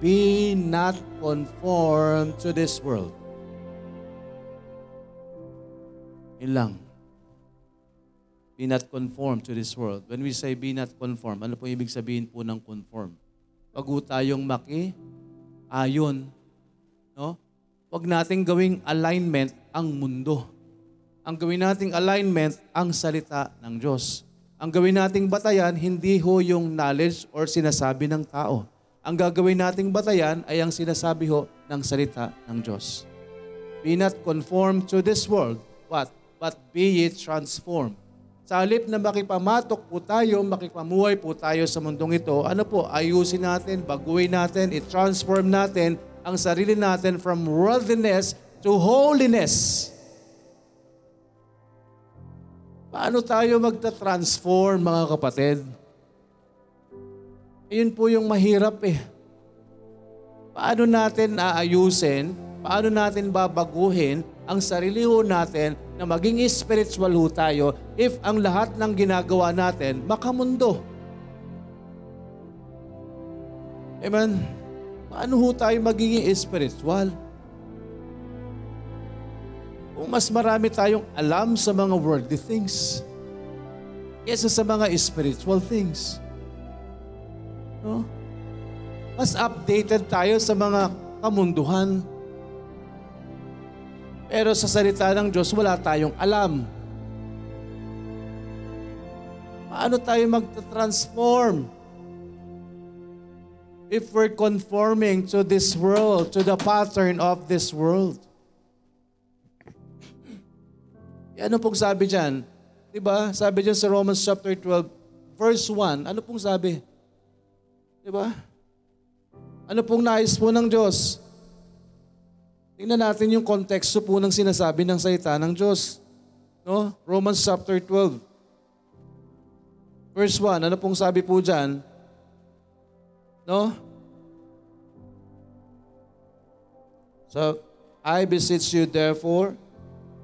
Be not conformed to this world. Yun lang. Be not conformed to this world. When we say be not conformed, ano po ibig sabihin po ng conform? Ho tayong maki, ayon. No? Wag nating gawing alignment ang mundo. Ang gawin nating alignment ang salita ng Diyos. Ang gawin nating batayan, hindi ho yung knowledge or sinasabi ng tao. Ang gagawin nating batayan ay ang sinasabi ho ng salita ng Diyos. Be not conformed to this world. What? But be ye transformed. Sa halip na makipamatok po tayo, makipamuhay po tayo sa mundong ito, ano po, ayusin natin, baguhin natin, i-transform natin ang sarili natin from worldliness to holiness. Paano tayo magta-transform, mga kapatid? Ayun po yung mahirap eh. Paano natin aayusin, paano natin babaguhin ang sarili ho natin na maging spiritual ho tayo if ang lahat ng ginagawa natin makamundo. Amen? Paano ho tayo magiging spiritual? Kung mas marami tayong alam sa mga worldly things kesa sa mga spiritual things. No? Mas updated tayo sa mga kamunduhan. Pero sa salita ng Diyos, wala tayong alam. Paano tayo magta-transform? If we're conforming to this world, to the pattern of this world. E ano pong sabi dyan? Diba? Sabi dyan sa Romans chapter 12, verse 1, ano pong sabi? Diba? Ano pong nais po ng Diyos? Tingnan natin yung konteksto po ng sinasabi ng salita ng Diyos. No? Romans chapter 12. Verse 1, ano pong sabi po dyan? No? So, I beseech you therefore,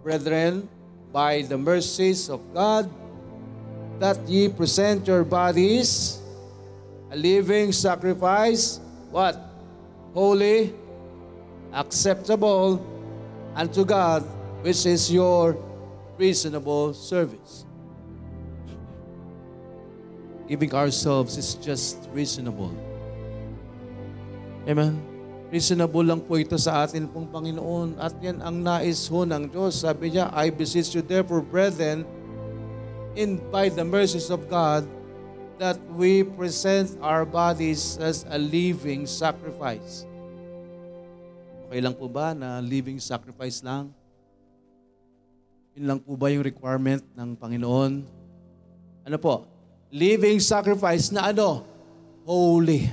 brethren, by the mercies of God, that ye present your bodies a living sacrifice, what? Holy, acceptable unto God, which is your reasonable service. Giving ourselves is just reasonable. Amen? Reasonable lang po ito sa atin pong Panginoon at yan ang nais ho ng Diyos. Sabi niya, I beseech you therefore, brethren, in by the mercies of God, that we present our bodies as a living sacrifice. Okay lang po ba na living sacrifice lang? Yun lang po ba yung requirement ng Panginoon? Ano po? Living sacrifice na ano? Holy.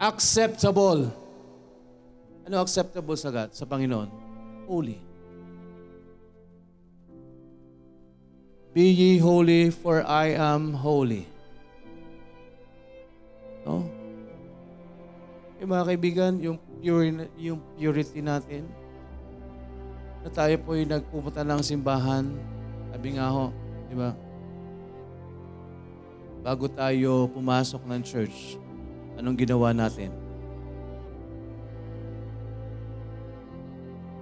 Acceptable. Ano acceptable sa God, sa Panginoon? Holy. Be ye holy for I am holy. No? Yung mga kaibigan, yung, pure, yung purity natin, na tayo po yung nagpupunta ng simbahan, sabi nga ho, di ba? bago tayo pumasok ng church, anong ginawa natin?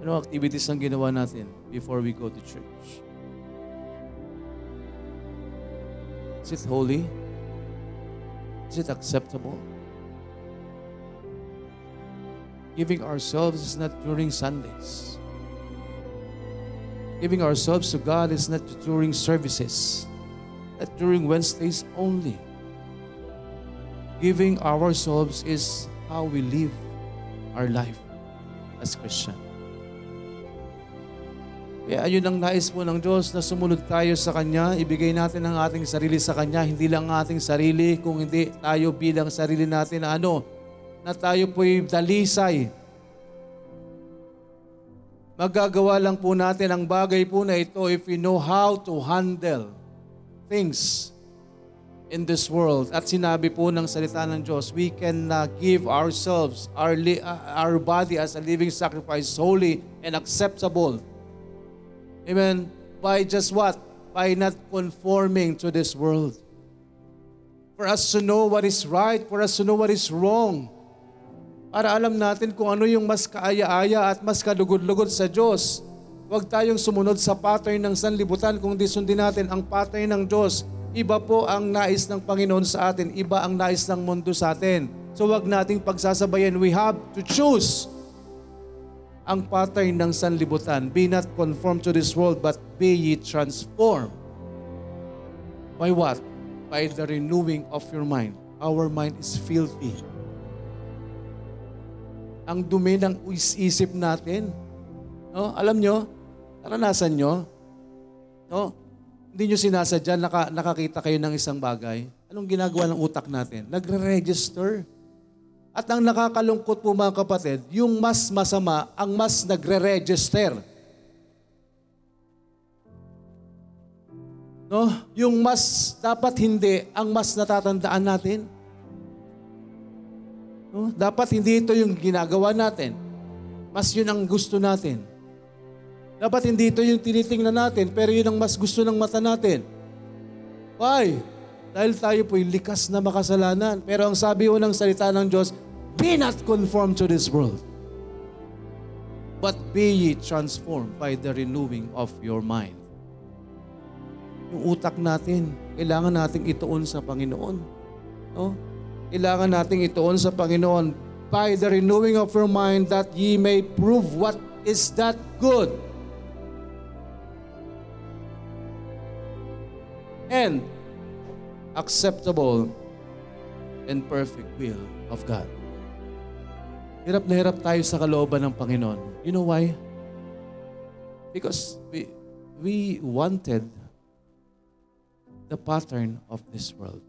Anong activities ang ginawa natin before we go to church? Is it holy? Is it acceptable? Giving ourselves is not during Sundays. Giving ourselves to God is not during services, not during Wednesdays only. Giving ourselves is how we live our life as Christian. Kaya ayun ang nais po ng Diyos na sumunod tayo sa Kanya, ibigay natin ang ating sarili sa Kanya, hindi lang ang ating sarili, kung hindi tayo bilang sarili natin na ano, na tayo po'y dalisay. Magagawa lang po natin ang bagay po na ito if we know how to handle things in this world. At sinabi po ng salita ng Diyos, we can uh, give ourselves, our, li- uh, our body as a living sacrifice, holy and acceptable Amen. By just what? By not conforming to this world. For us to know what is right, for us to know what is wrong. Para alam natin kung ano yung mas kaaya-aya at mas kalugod-lugod sa Diyos. Huwag tayong sumunod sa pattern ng sanlibutan kung di sundin natin ang pattern ng Diyos. Iba po ang nais ng Panginoon sa atin, iba ang nais ng mundo sa atin. So huwag nating pagsasabayan. We have to choose ang pattern ng sanlibutan. Be not conformed to this world, but be ye transformed. By what? By the renewing of your mind. Our mind is filthy. Ang dumi ng isip natin. No? Alam nyo, naranasan nyo, no? hindi nyo sinasadya, naka, nakakita kayo ng isang bagay. Anong ginagawa ng utak natin? Nagre-register. At ang nakakalungkot po mga kapatid, yung mas masama, ang mas nagre-register. No? Yung mas dapat hindi, ang mas natatandaan natin. No? Dapat hindi ito yung ginagawa natin. Mas yun ang gusto natin. Dapat hindi ito yung tinitingnan natin, pero yun ang mas gusto ng mata natin. Why? Dahil tayo po'y likas na makasalanan. Pero ang sabi ko ng salita ng Diyos, Be not conformed to this world, but be ye transformed by the renewing of your mind. Yung utak natin, kailangan nating ituon sa Panginoon. No? Kailangan nating ituon sa Panginoon by the renewing of your mind that ye may prove what is that good. And acceptable and perfect will of God. Hirap na hirap tayo sa kalooban ng Panginoon. You know why? Because we, we wanted the pattern of this world.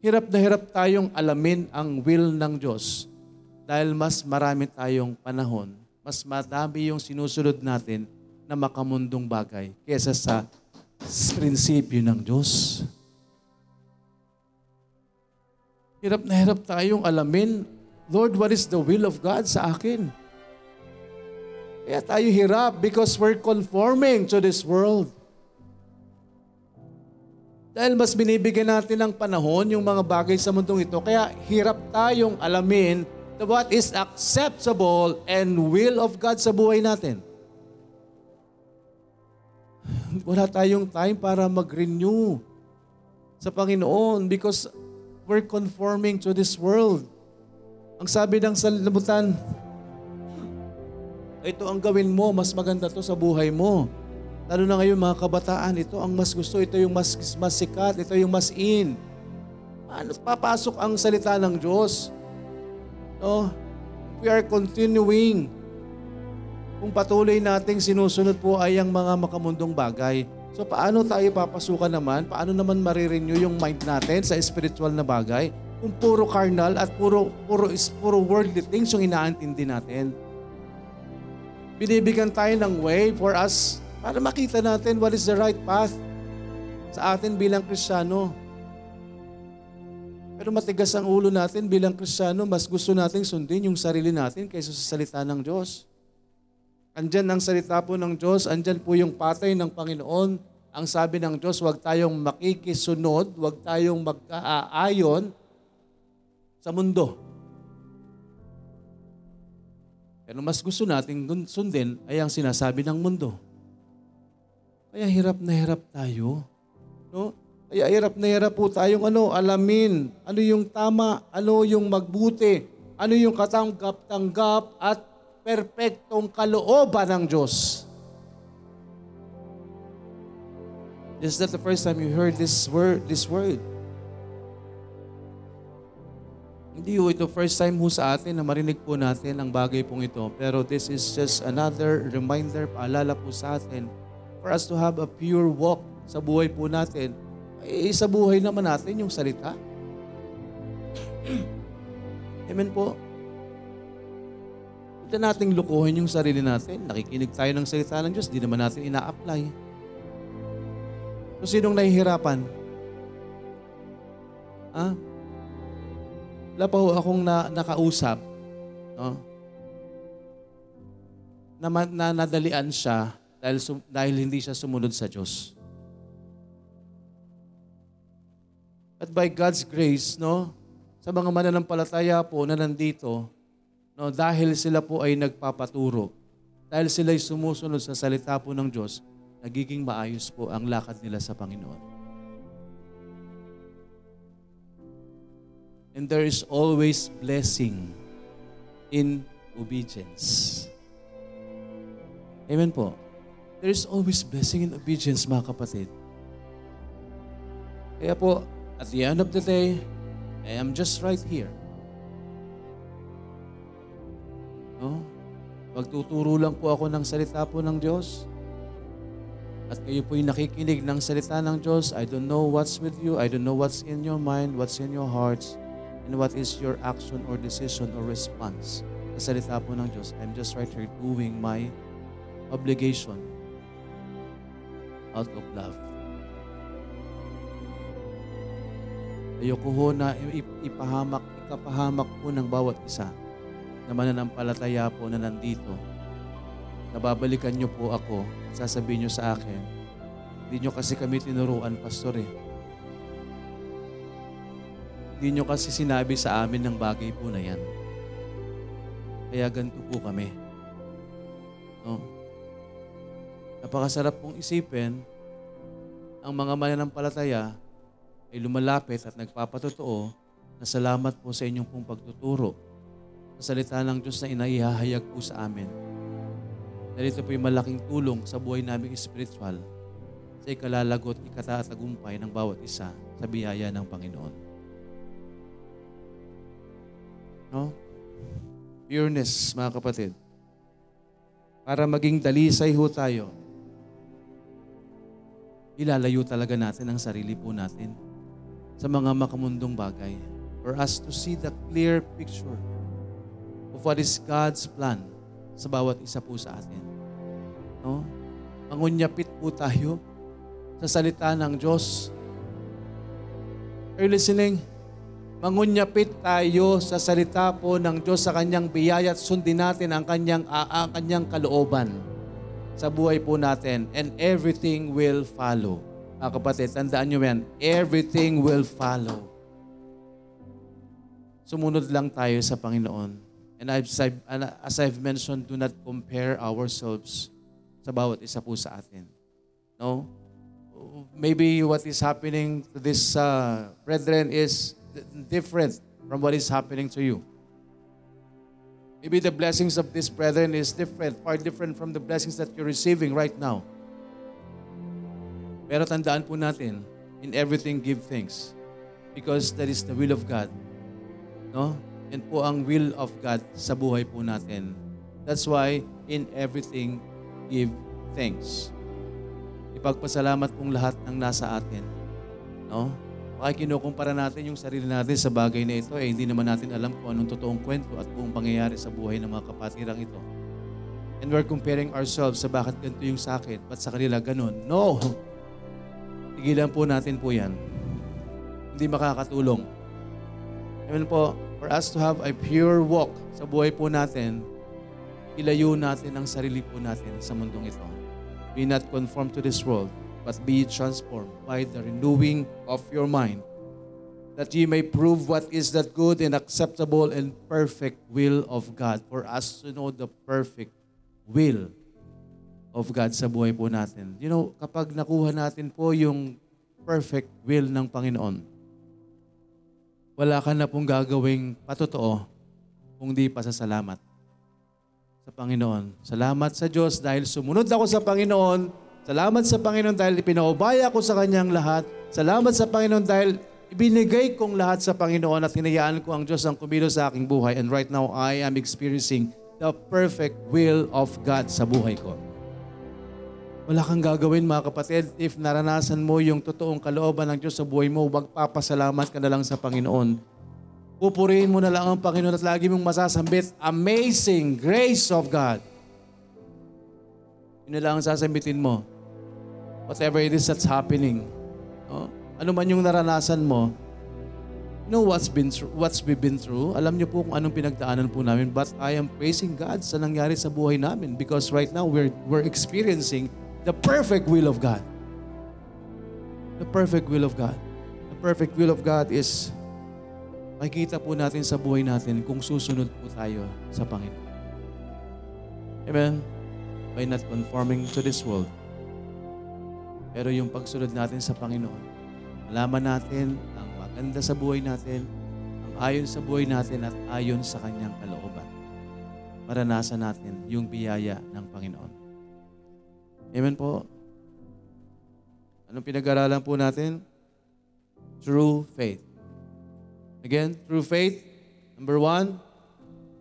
Hirap na hirap tayong alamin ang will ng Diyos dahil mas marami tayong panahon, mas madami yung sinusunod natin na makamundong bagay kesa sa prinsipyo ng Diyos. Hirap na hirap tayong alamin Lord, what is the will of God sa akin? Kaya tayo hirap because we're conforming to this world. Dahil mas binibigyan natin ng panahon yung mga bagay sa mundong ito, kaya hirap tayong alamin what is acceptable and will of God sa buhay natin. Wala tayong time para mag-renew sa Panginoon because we're conforming to this world. Ang sabi ng salibutan, ito ang gawin mo, mas maganda to sa buhay mo. Lalo na ngayon mga kabataan, ito ang mas gusto, ito yung mas, mas sikat, ito yung mas in. Ano, papasok ang salita ng Diyos. No? We are continuing. Kung patuloy nating sinusunod po ay ang mga makamundong bagay. So paano tayo papasukan naman? Paano naman marirenew yung mind natin sa spiritual na bagay? kung puro carnal at puro, puro, puro worldly things yung inaantindi natin. Binibigyan tayo ng way for us para makita natin what is the right path sa atin bilang Kristiyano. Pero matigas ang ulo natin bilang Kristiyano, mas gusto nating sundin yung sarili natin kaysa sa salita ng Diyos. Andyan ang salita po ng Diyos, andyan po yung patay ng Panginoon, ang sabi ng Diyos, huwag tayong makikisunod, huwag tayong magkaayon sa mundo. Pero mas gusto nating sundin ay ang sinasabi ng mundo. Kaya hirap na hirap tayo. No? Kaya hirap na hirap po tayong ano, alamin ano yung tama, ano yung magbuti, ano yung katanggap-tanggap at perpektong kalooban ng Diyos. Is not the first time you heard this word, this word. Hindi ho ito first time ho sa atin na marinig po natin ang bagay pong ito. Pero this is just another reminder, paalala po sa atin for us to have a pure walk sa buhay po natin. Eh, sa buhay naman natin yung salita. Amen po. Huwag nating lukuhin yung sarili natin. Nakikinig tayo ng salita ng Diyos, di naman natin ina-apply. So, sinong nahihirapan? Ha? Wala pa ho akong na, nakausap. No? Na, na nadalian siya dahil, dahil hindi siya sumunod sa Diyos. At by God's grace, no, sa mga mananampalataya po na nandito, no, dahil sila po ay nagpapaturo, dahil sila ay sumusunod sa salita po ng Diyos, nagiging maayos po ang lakad nila sa Panginoon. And there is always blessing in obedience. Amen po. There is always blessing in obedience, mga kapatid. Kaya po, at the end of the day, I am just right here. No? Pagtuturo lang po ako ng salita po ng Diyos at kayo po'y nakikinig ng salita ng Diyos, I don't know what's with you, I don't know what's in your mind, what's in your hearts, and what is your action or decision or response sa salita po ng Diyos. I'm just right here doing my obligation out of love. Ayoko ho na ipahamak, ikapahamak po ng bawat isa na mananampalataya po na nandito nababalikan niyo po ako at sasabihin niyo sa akin, hindi niyo kasi kami tinuruan, pastor eh. Hindi niyo kasi sinabi sa amin ng bagay po na yan. Kaya ganito po kami. No? Napakasarap pong isipin ang mga mananampalataya ay lumalapit at nagpapatotoo na salamat po sa inyong pong pagtuturo salita ng Diyos na inaihahayag po sa amin dahil ito po yung malaking tulong sa buhay namin spiritual sa ikalalagot, ikatatagumpay ng bawat isa sa biyaya ng Panginoon. No? Pureness, mga kapatid. Para maging dalisay ho tayo, ilalayo talaga natin ang sarili po natin sa mga makamundong bagay for us to see the clear picture of what is God's plan sa bawat isa po sa atin. No? Mangunyapit po tayo sa salita ng Diyos. Are you listening? Mangunyapit tayo sa salita po ng Diyos sa kanyang biyaya at sundin natin ang kanyang, ang kanyang kalooban sa buhay po natin and everything will follow. Mga kapatid, tandaan nyo yan, everything will follow. Sumunod lang tayo sa Panginoon. And I've, as I've mentioned, do not compare ourselves sa bawat isa po sa atin. No? Maybe what is happening to this uh, brethren is different from what is happening to you. Maybe the blessings of this brethren is different, far different from the blessings that you're receiving right now. Pero tandaan po natin, in everything give thanks. Because that is the will of God. No? Yan po ang will of God sa buhay po natin. That's why in everything give thanks. Ipagpasalamat pong lahat ng nasa atin. No? Baka kinukumpara natin yung sarili natin sa bagay na ito, eh hindi naman natin alam kung anong totoong kwento at buong pangyayari sa buhay ng mga kapatirang ito. And we're comparing ourselves sa bakit ganito yung sa akin, ba't sa kanila ganun. No! Tigilan po natin po yan. Hindi makakatulong. Amen po, for us to have a pure walk sa buhay po natin, ilayo natin ang sarili po natin sa mundong ito. Be not conformed to this world, but be transformed by the renewing of your mind, that ye may prove what is that good and acceptable and perfect will of God. For us to know the perfect will of God sa buhay po natin. You know, kapag nakuha natin po yung perfect will ng Panginoon, wala ka na pong gagawing patotoo kung di pasasalamat sa Panginoon. Salamat sa Diyos dahil sumunod ako sa Panginoon. Salamat sa Panginoon dahil ipinaubaya ko sa Kanyang lahat. Salamat sa Panginoon dahil ibinigay kong lahat sa Panginoon at hinayaan ko ang Diyos ang kumilos sa aking buhay. And right now, I am experiencing the perfect will of God sa buhay ko. Wala kang gagawin mga kapatid if naranasan mo yung totoong kalooban ng Diyos sa buhay mo, magpapasalamat ka na lang sa Panginoon. Pupurihin mo na lang ang Panginoon at lagi mong masasambit, amazing grace of God. Yun na lang ang sasambitin mo. Whatever it is that's happening. No? Ano man yung naranasan mo, you know what's been through, what's we've been through. Alam niyo po kung anong pinagdaanan po namin, but I am praising God sa nangyari sa buhay namin because right now we're we're experiencing the perfect will of God. The perfect will of God. The perfect will of God is makikita po natin sa buhay natin kung susunod po tayo sa Panginoon. Amen? By not conforming to this world. Pero yung pagsunod natin sa Panginoon, malaman natin ang maganda sa buhay natin, ang ayon sa buhay natin at ayon sa kanyang kalooban. Maranasan natin yung biyaya ng Panginoon. Amen po. Anong pinag-aralan po natin? True faith. Again, true faith, number one,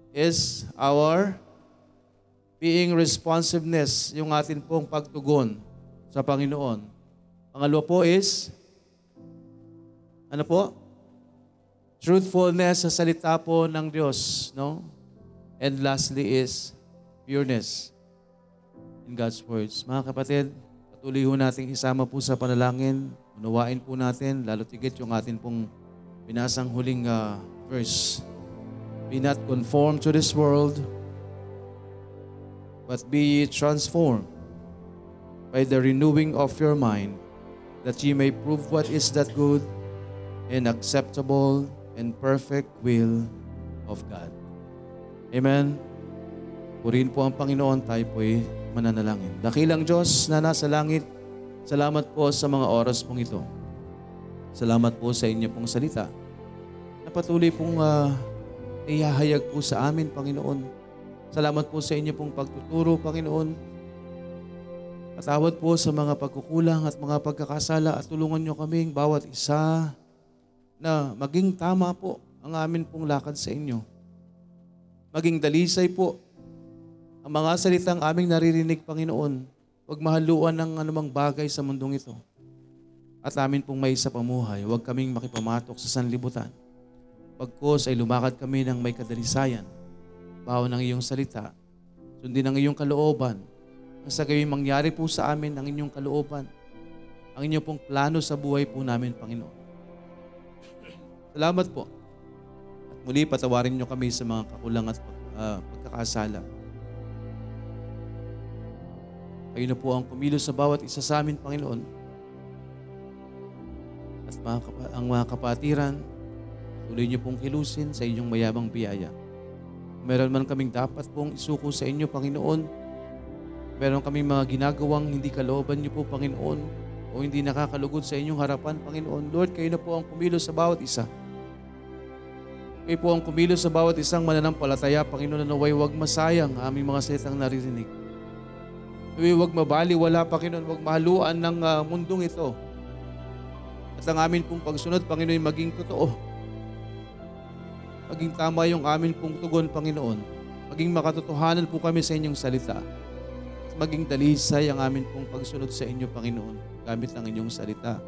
is our being responsiveness, yung atin pong pagtugon sa Panginoon. Pangalawa po is, ano po? Truthfulness sa salita po ng Diyos, no? And lastly is pureness in God's words. Mga kapatid, patuloy ho nating isama po sa panalangin. Unawain po natin, lalo tigit yung atin pong binasang huling uh, verse. Be not conformed to this world, but be transformed by the renewing of your mind, that ye may prove what is that good and acceptable and perfect will of God. Amen. Purihin po ang Panginoon, tayo po'y mananalangin. Dakilang Diyos na nasa langit, salamat po sa mga oras pong ito. Salamat po sa inyo pong salita na patuloy pong uh, ihahayag po sa amin, Panginoon. Salamat po sa inyo pong pagtuturo, Panginoon. Patawad po sa mga pagkukulang at mga pagkakasala at tulungan nyo kaming bawat isa na maging tama po ang amin pong lakad sa inyo. Maging dalisay po ang mga salitang aming naririnig, Panginoon. Huwag mahaluan ng anumang bagay sa mundong ito. At amin pong may isa pamuhay, huwag kaming makipamatok sa sanlibutan. Pagkos ay lumakad kami ng may kadalisayan. Bawa ng iyong salita, sundin ang iyong kalooban, ang sa gawin mangyari po sa amin ang inyong kalooban, ang inyong pong plano sa buhay po namin, Panginoon. Salamat po. At muli patawarin niyo kami sa mga kakulang at uh, pagkakasala. Kayo na po ang kumilos sa bawat isa sa amin, Panginoon. At mga kapa- ang mga kapatiran, tuloy niyo pong kilusin sa inyong mayabang biyaya. Meron man kaming dapat pong isuko sa inyo, Panginoon. Meron kaming mga ginagawang hindi kalooban niyo po, Panginoon, o hindi nakakalugod sa inyong harapan, Panginoon. Lord, kayo na po ang kumilos sa bawat isa. Kayo po ang kumilos sa bawat isang mananampalataya, Panginoon, na naway wag masayang ang aming mga salitang naririnig. Naway wag mabaliwala, Panginoon, wag mahaluan ng uh, mundong ito. At ang amin pong pagsunod, Panginoon, maging totoo. Maging tama yung amin pong tugon, Panginoon. Maging makatotohanan po kami sa inyong salita. At maging dalisay ang amin pong pagsunod sa inyo, Panginoon, gamit ang inyong salita.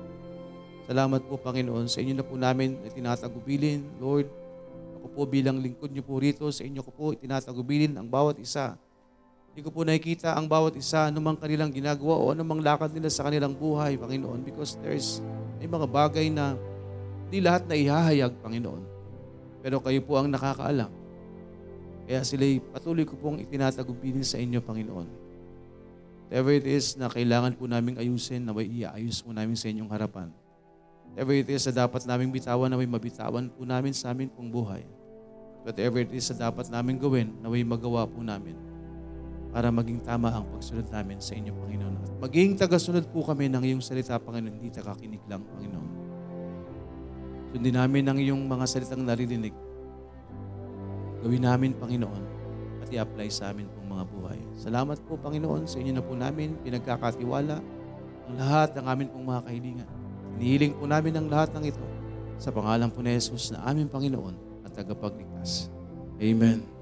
Salamat po, Panginoon, sa inyo na po namin itinatagubilin. Lord, ako po bilang lingkod niyo po rito, sa inyo ko po itinatagubilin ang bawat isa. Hindi ko po nakikita ang bawat isa, anumang kanilang ginagawa o anumang lakad nila sa kanilang buhay, Panginoon, because there's may mga bagay na hindi lahat na ihahayag, Panginoon. Pero kayo po ang nakakaalam. Kaya sila'y patuloy ko pong itinatagubilin sa inyo, Panginoon. Whatever it is na kailangan po naming ayusin, naway iaayos po namin sa inyong harapan. Whatever it is na dapat naming bitawan, naway mabitawan po namin sa amin pong buhay. Whatever it is na dapat namin gawin, naway magawa po namin para maging tama ang pagsunod namin sa inyo, Panginoon. At maging tagasunod po kami ng iyong salita, Panginoon, hindi takakinig lang, Panginoon. Sundin namin ang iyong mga salitang naririnig. Gawin namin, Panginoon, at i-apply sa amin pong mga buhay. Salamat po, Panginoon, sa inyo na po namin pinagkakatiwala ang lahat ng amin pong mga kahilingan. Inihiling po namin ang lahat ng ito sa pangalan po ni Jesus na aming Panginoon at tagapagligtas. Amen.